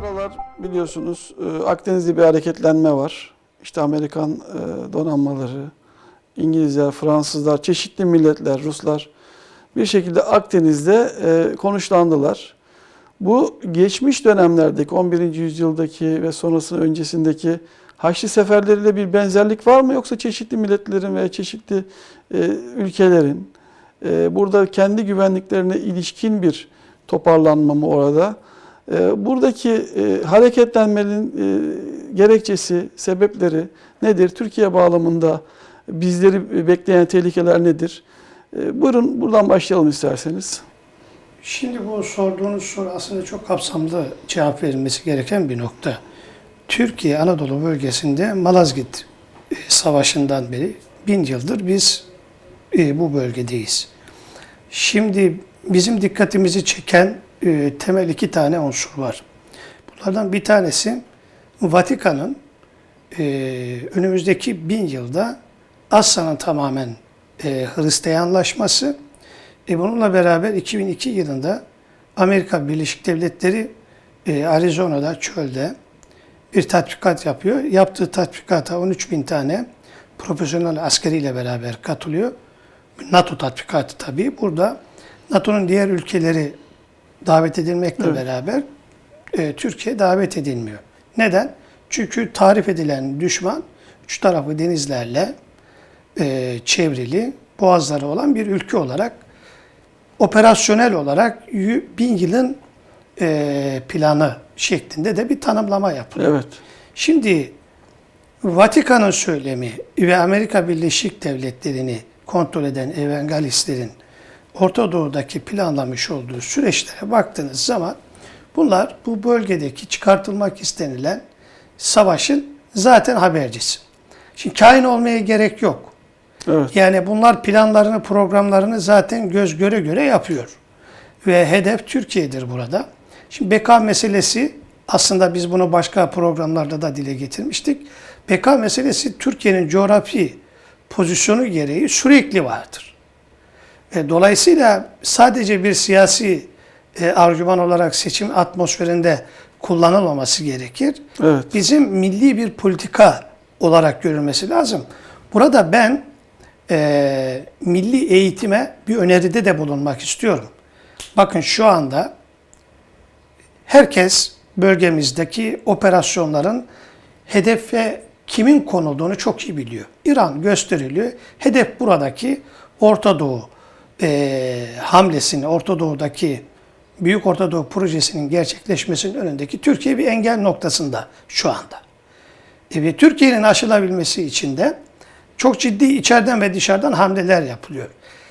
aralar biliyorsunuz e, Akdeniz'de bir hareketlenme var. İşte Amerikan e, donanmaları, İngilizler, Fransızlar, çeşitli milletler, Ruslar bir şekilde Akdeniz'de e, konuşlandılar. Bu geçmiş dönemlerdeki 11. yüzyıldaki ve sonrasının öncesindeki Haçlı seferleriyle bir benzerlik var mı yoksa çeşitli milletlerin veya çeşitli ülkelerin burada kendi güvenliklerine ilişkin bir toparlanma mı orada? E, buradaki e, hareketlenmenin e, gerekçesi, sebepleri nedir? Türkiye bağlamında bizleri bekleyen tehlikeler nedir? E, buyurun buradan başlayalım isterseniz. Şimdi bu sorduğunuz soru aslında çok kapsamlı cevap verilmesi gereken bir nokta. Türkiye Anadolu bölgesinde Malazgirt e, Savaşı'ndan beri bin yıldır biz e, bu bölgedeyiz. Şimdi bizim dikkatimizi çeken e, temel iki tane unsur var. Bunlardan bir tanesi Vatikan'ın e, önümüzdeki bin yılda Asya'nın tamamen e, Hristiyanlaşması e bununla beraber 2002 yılında Amerika Birleşik Devletleri e, Arizona'da çölde bir tatbikat yapıyor. Yaptığı tatbikata 13 bin tane profesyonel askeriyle beraber katılıyor. NATO tatbikatı tabii. Burada NATO'nun diğer ülkeleri davet edilmekle Evet. beraber e, Türkiye davet edilmiyor. Neden? Çünkü tarif edilen düşman üç tarafı denizlerle e, çevrili, boğazları olan bir ülke olarak operasyonel olarak bin yılın e, planı şeklinde de bir tanımlama yapılıyor. Evet. Şimdi Vatikan'ın söylemi ve Amerika Birleşik Devletleri'ni kontrol eden evangelistlerin Orta Doğu'daki planlamış olduğu süreçlere baktığınız zaman bunlar bu bölgedeki çıkartılmak istenilen savaşın zaten habercisi. Şimdi kain olmaya gerek yok. Evet. Yani bunlar planlarını, programlarını zaten göz göre göre yapıyor. Ve hedef Türkiye'dir burada. Şimdi beka meselesi aslında biz bunu başka programlarda da dile getirmiştik. Beka meselesi Türkiye'nin coğrafi pozisyonu gereği sürekli vardır. E, dolayısıyla sadece bir siyasi e, argüman olarak seçim atmosferinde kullanılmaması gerekir. Evet. Bizim milli bir politika olarak görülmesi lazım. Burada ben e, milli eğitime bir öneride de bulunmak istiyorum. Bakın şu anda herkes bölgemizdeki operasyonların hedefe kimin konulduğunu çok iyi biliyor. İran gösteriliyor. Hedef buradaki Orta Doğu e, hamlesini, Orta Doğu'daki Büyük Orta Doğu projesinin gerçekleşmesinin önündeki Türkiye bir engel noktasında şu anda. E, ve Türkiye'nin aşılabilmesi için de çok ciddi içeriden ve dışarıdan hamleler yapılıyor.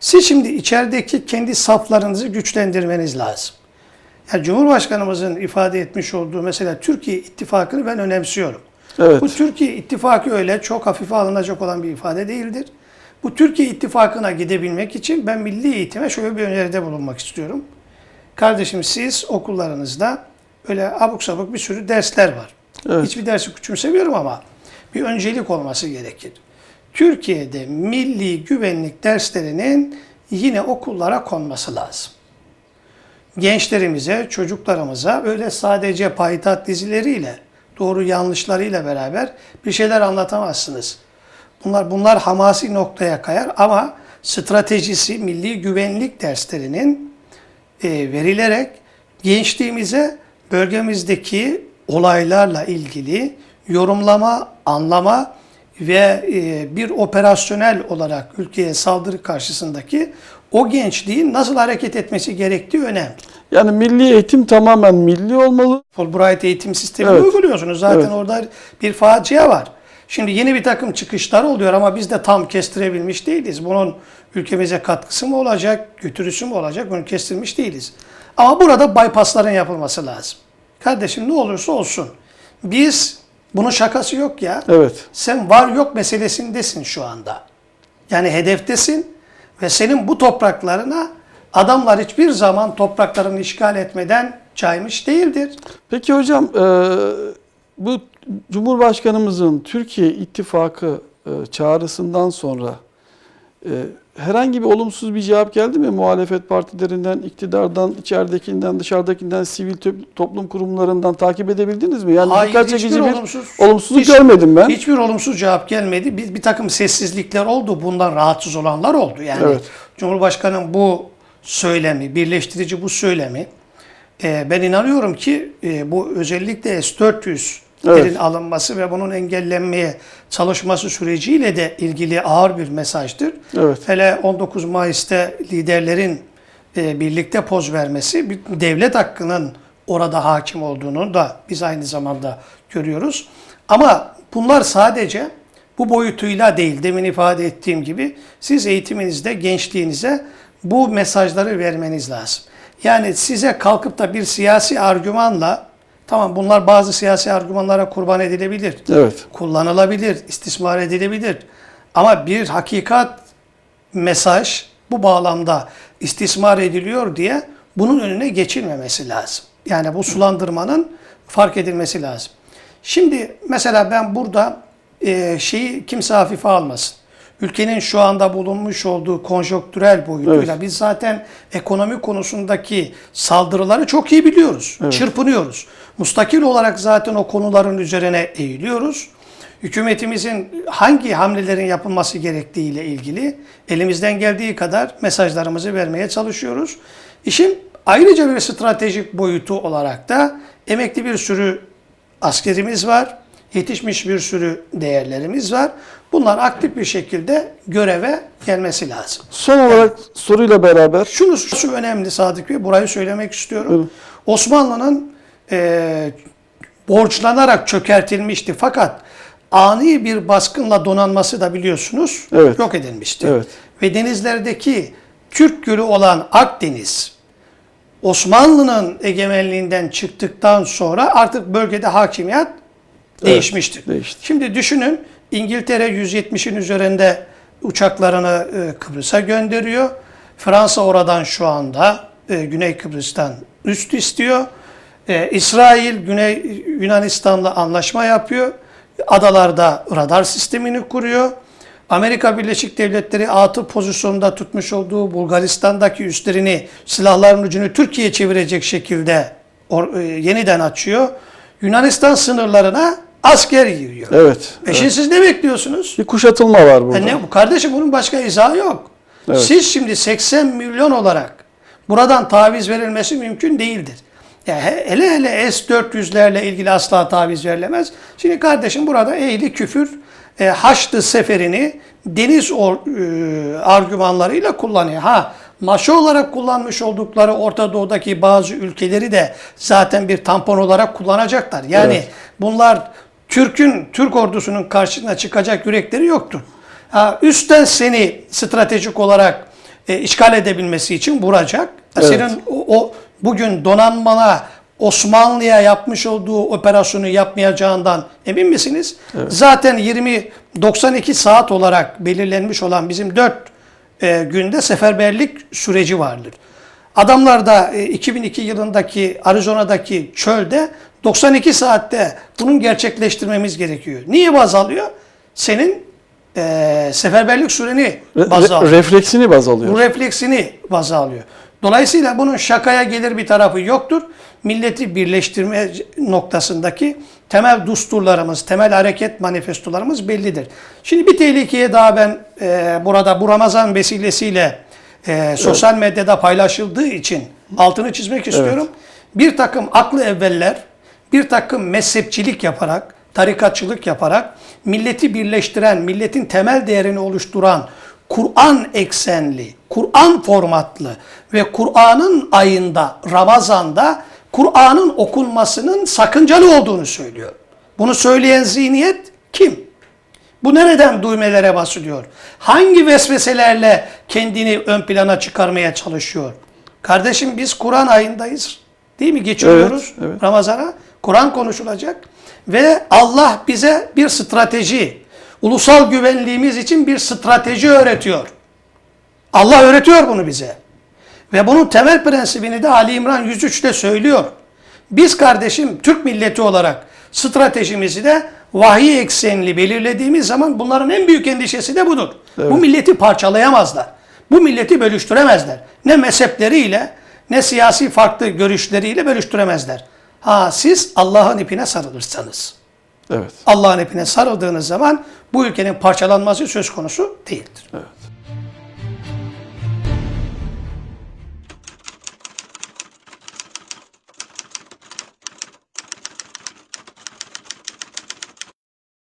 Siz şimdi içerideki kendi saflarınızı güçlendirmeniz lazım. Yani Cumhurbaşkanımızın ifade etmiş olduğu mesela Türkiye ittifakını ben önemsiyorum. Evet. Bu Türkiye ittifakı öyle çok hafife alınacak olan bir ifade değildir. Bu Türkiye ittifakına gidebilmek için ben milli eğitime şöyle bir öneride bulunmak istiyorum. Kardeşim siz okullarınızda öyle abuk sabuk bir sürü dersler var. Evet. Hiçbir dersi küçümsemiyorum ama bir öncelik olması gerekir. Türkiye'de milli güvenlik derslerinin yine okullara konması lazım. Gençlerimize, çocuklarımıza öyle sadece payitaht dizileriyle, doğru yanlışlarıyla beraber bir şeyler anlatamazsınız. Bunlar bunlar hamasi noktaya kayar ama stratejisi milli güvenlik derslerinin e, verilerek gençliğimize bölgemizdeki olaylarla ilgili yorumlama, anlama ve e, bir operasyonel olarak ülkeye saldırı karşısındaki o gençliğin nasıl hareket etmesi gerektiği önemli. Yani milli eğitim tamamen milli olmalı. Fulbright eğitim sistemini Evet. uyguluyorsunuz. Zaten Evet. orada bir facia var. Şimdi yeni bir takım çıkışlar oluyor ama biz de tam kestirebilmiş değiliz. Bunun ülkemize katkısı mı olacak, götürüsü mü olacak bunu kestirmiş değiliz. Ama burada bypassların yapılması lazım. Kardeşim ne olursa olsun. Biz bunun şakası yok ya. Evet. Sen var yok meselesindesin şu anda. Yani hedeftesin ve senin bu topraklarına adamlar hiçbir zaman topraklarını işgal etmeden caymış değildir. Peki hocam e, bu Cumhurbaşkanımızın Türkiye İttifakı e, çağrısından sonra E, herhangi bir olumsuz bir cevap geldi mi muhalefet partilerinden, iktidardan, içeridekinden, dışarıdakinden, sivil toplum kurumlarından takip edebildiniz mi? Yani Hayır, dikkat çekici bir olumsuz- olumsuzluk hiç- görmedim ben. Hiçbir olumsuz cevap gelmedi. Bir, bir takım sessizlikler oldu. Bundan rahatsız olanlar oldu. Yani Evet. Cumhurbaşkanı'nın bu söylemi, birleştirici bu söylemi e, ben inanıyorum ki bu özellikle S-400'lerin Evet. alınması ve bunun engellenmeye çalışması süreciyle de ilgili ağır bir mesajdır. Evet. Hele 19 Mayıs'ta liderlerin e, birlikte poz vermesi bir devlet hakkının orada hakim olduğunu da biz aynı zamanda görüyoruz. Ama bunlar sadece bu boyutuyla değil demin ifade ettiğim gibi siz eğitiminizde gençliğinize bu mesajları vermeniz lazım. Yani size kalkıp da bir siyasi argümanla tamam bunlar bazı siyasi argümanlara kurban edilebilir Evet. kullanılabilir, istismar edilebilir. Ama bir hakikat mesaj bu bağlamda istismar ediliyor diye bunun önüne geçilmemesi lazım. Yani bu sulandırmanın fark edilmesi lazım. Şimdi mesela ben burada e, şeyi kimse hafife almasın. Ülkenin şu anda bulunmuş olduğu konjonktürel boyutuyla Evet. biz zaten ekonomi konusundaki saldırıları çok iyi biliyoruz. Çırpınıyoruz. Mustakil olarak zaten o konuların üzerine eğiliyoruz. Hükümetimizin hangi hamlelerin yapılması gerektiği ile ilgili elimizden geldiği kadar mesajlarımızı vermeye çalışıyoruz. İşin ayrıca bir stratejik boyutu olarak da emekli bir sürü askerimiz var. Yetişmiş bir sürü değerlerimiz var. Bunlar aktif bir şekilde göreve gelmesi lazım. Son olarak soruyla beraber Şunu şu önemli Sadık Bey, burayı söylemek istiyorum. Buyurun. Osmanlı'nın e, borçlanarak çökertilmişti fakat ani bir baskınla donanması da biliyorsunuz Evet. yok edilmişti. Evet. Ve denizlerdeki Türk gölü olan Akdeniz Osmanlı'nın egemenliğinden çıktıktan sonra artık bölgede hakimiyet değişmiştir. değişti. Şimdi düşünün İngiltere 170'in üzerinde uçaklarını e, Kıbrıs'a gönderiyor. Fransa oradan şu anda e, Güney Kıbrıs'tan üst istiyor. E, İsrail Güney Yunanistan'la anlaşma yapıyor. Adalarda radar sistemini kuruyor. Amerika Birleşik Devletleri atıl pozisyonda tutmuş olduğu Bulgaristan'daki üslerini silahların ucunu Türkiye'ye çevirecek şekilde or- e, yeniden açıyor. Yunanistan sınırlarına asker giriyor. evet. E şimdi siz ne bekliyorsunuz? Bir kuşatılma var burada. E ne kardeşim bunun başka izahı yok. Evet. Siz şimdi 80 milyon olarak buradan taviz verilmesi mümkün değildir. Ya he- hele hele S-400'lerle ilgili asla taviz verilemez. Şimdi kardeşim burada ehli küfür e, Haçlı seferini deniz or, e, argümanlarıyla kullanıyor. Ha maşa olarak kullanmış oldukları Orta Doğu'daki bazı ülkeleri de zaten bir tampon olarak kullanacaklar. Yani Evet. bunlar Türk'ün, Türk ordusunun karşısına çıkacak yürekleri yoktur. Ha, üstten seni stratejik olarak e, işgal edebilmesi için vuracak. Evet. Senin o, o bugün donanmana Osmanlı'ya yapmış olduğu operasyonu yapmayacağından emin misiniz? Zaten 20-92 saat olarak belirlenmiş olan bizim 4 e, günde seferberlik süreci vardır. Adamlar da e, 2002 yılındaki Arizona'daki çölde 92 saatte bunun gerçekleştirmemiz gerekiyor. Niye baz alıyor? Senin e, seferberlik süreni Re- baz re- alıyor. refleksini baz alıyor. Bu refleksini baza alıyor. Dolayısıyla bunun şakaya gelir bir tarafı yoktur. Milleti birleştirme noktasındaki temel dusturlarımız, temel hareket manifestolarımız bellidir. Şimdi bir tehlikeye daha ben e, burada bu Ramazan vesilesiyle e, sosyal medyada paylaşıldığı için altını çizmek istiyorum. Bir takım aklı evveller, bir takım mezhepçilik yaparak, tarikatçılık yaparak milleti birleştiren, milletin temel değerini oluşturan Kur'an eksenli, Kur'an formatlı ve Kur'an'ın ayında, Ramazan'da Kur'an'ın okunmasının sakıncalı olduğunu söylüyor. Bunu söyleyen zihniyet kim? Bu nereden düğmelere basılıyor? Hangi vesveselerle kendini ön plana çıkarmaya çalışıyor? Kardeşim biz Kur'an ayındayız. Değil mi? Geçiyoruz Evet, evet. Ramazan'a. Kur'an konuşulacak. Ve Allah bize bir strateji, ulusal güvenliğimiz için bir strateji öğretiyor. Allah öğretiyor bunu bize. Ve bunun temel prensibini de Ali İmran 103'te söylüyor. Biz kardeşim Türk milleti olarak stratejimizi de vahiy eksenli belirlediğimiz zaman bunların en büyük endişesi de budur. Evet. Bu milleti parçalayamazlar. Bu milleti bölüştüremezler. Ne mezhepleriyle ne siyasi farklı görüşleriyle bölüştüremezler. Ha siz Allah'ın ipine sarılırsanız. Evet. Allah'ın ipine sarıldığınız zaman bu ülkenin parçalanması söz konusu değildir. Evet.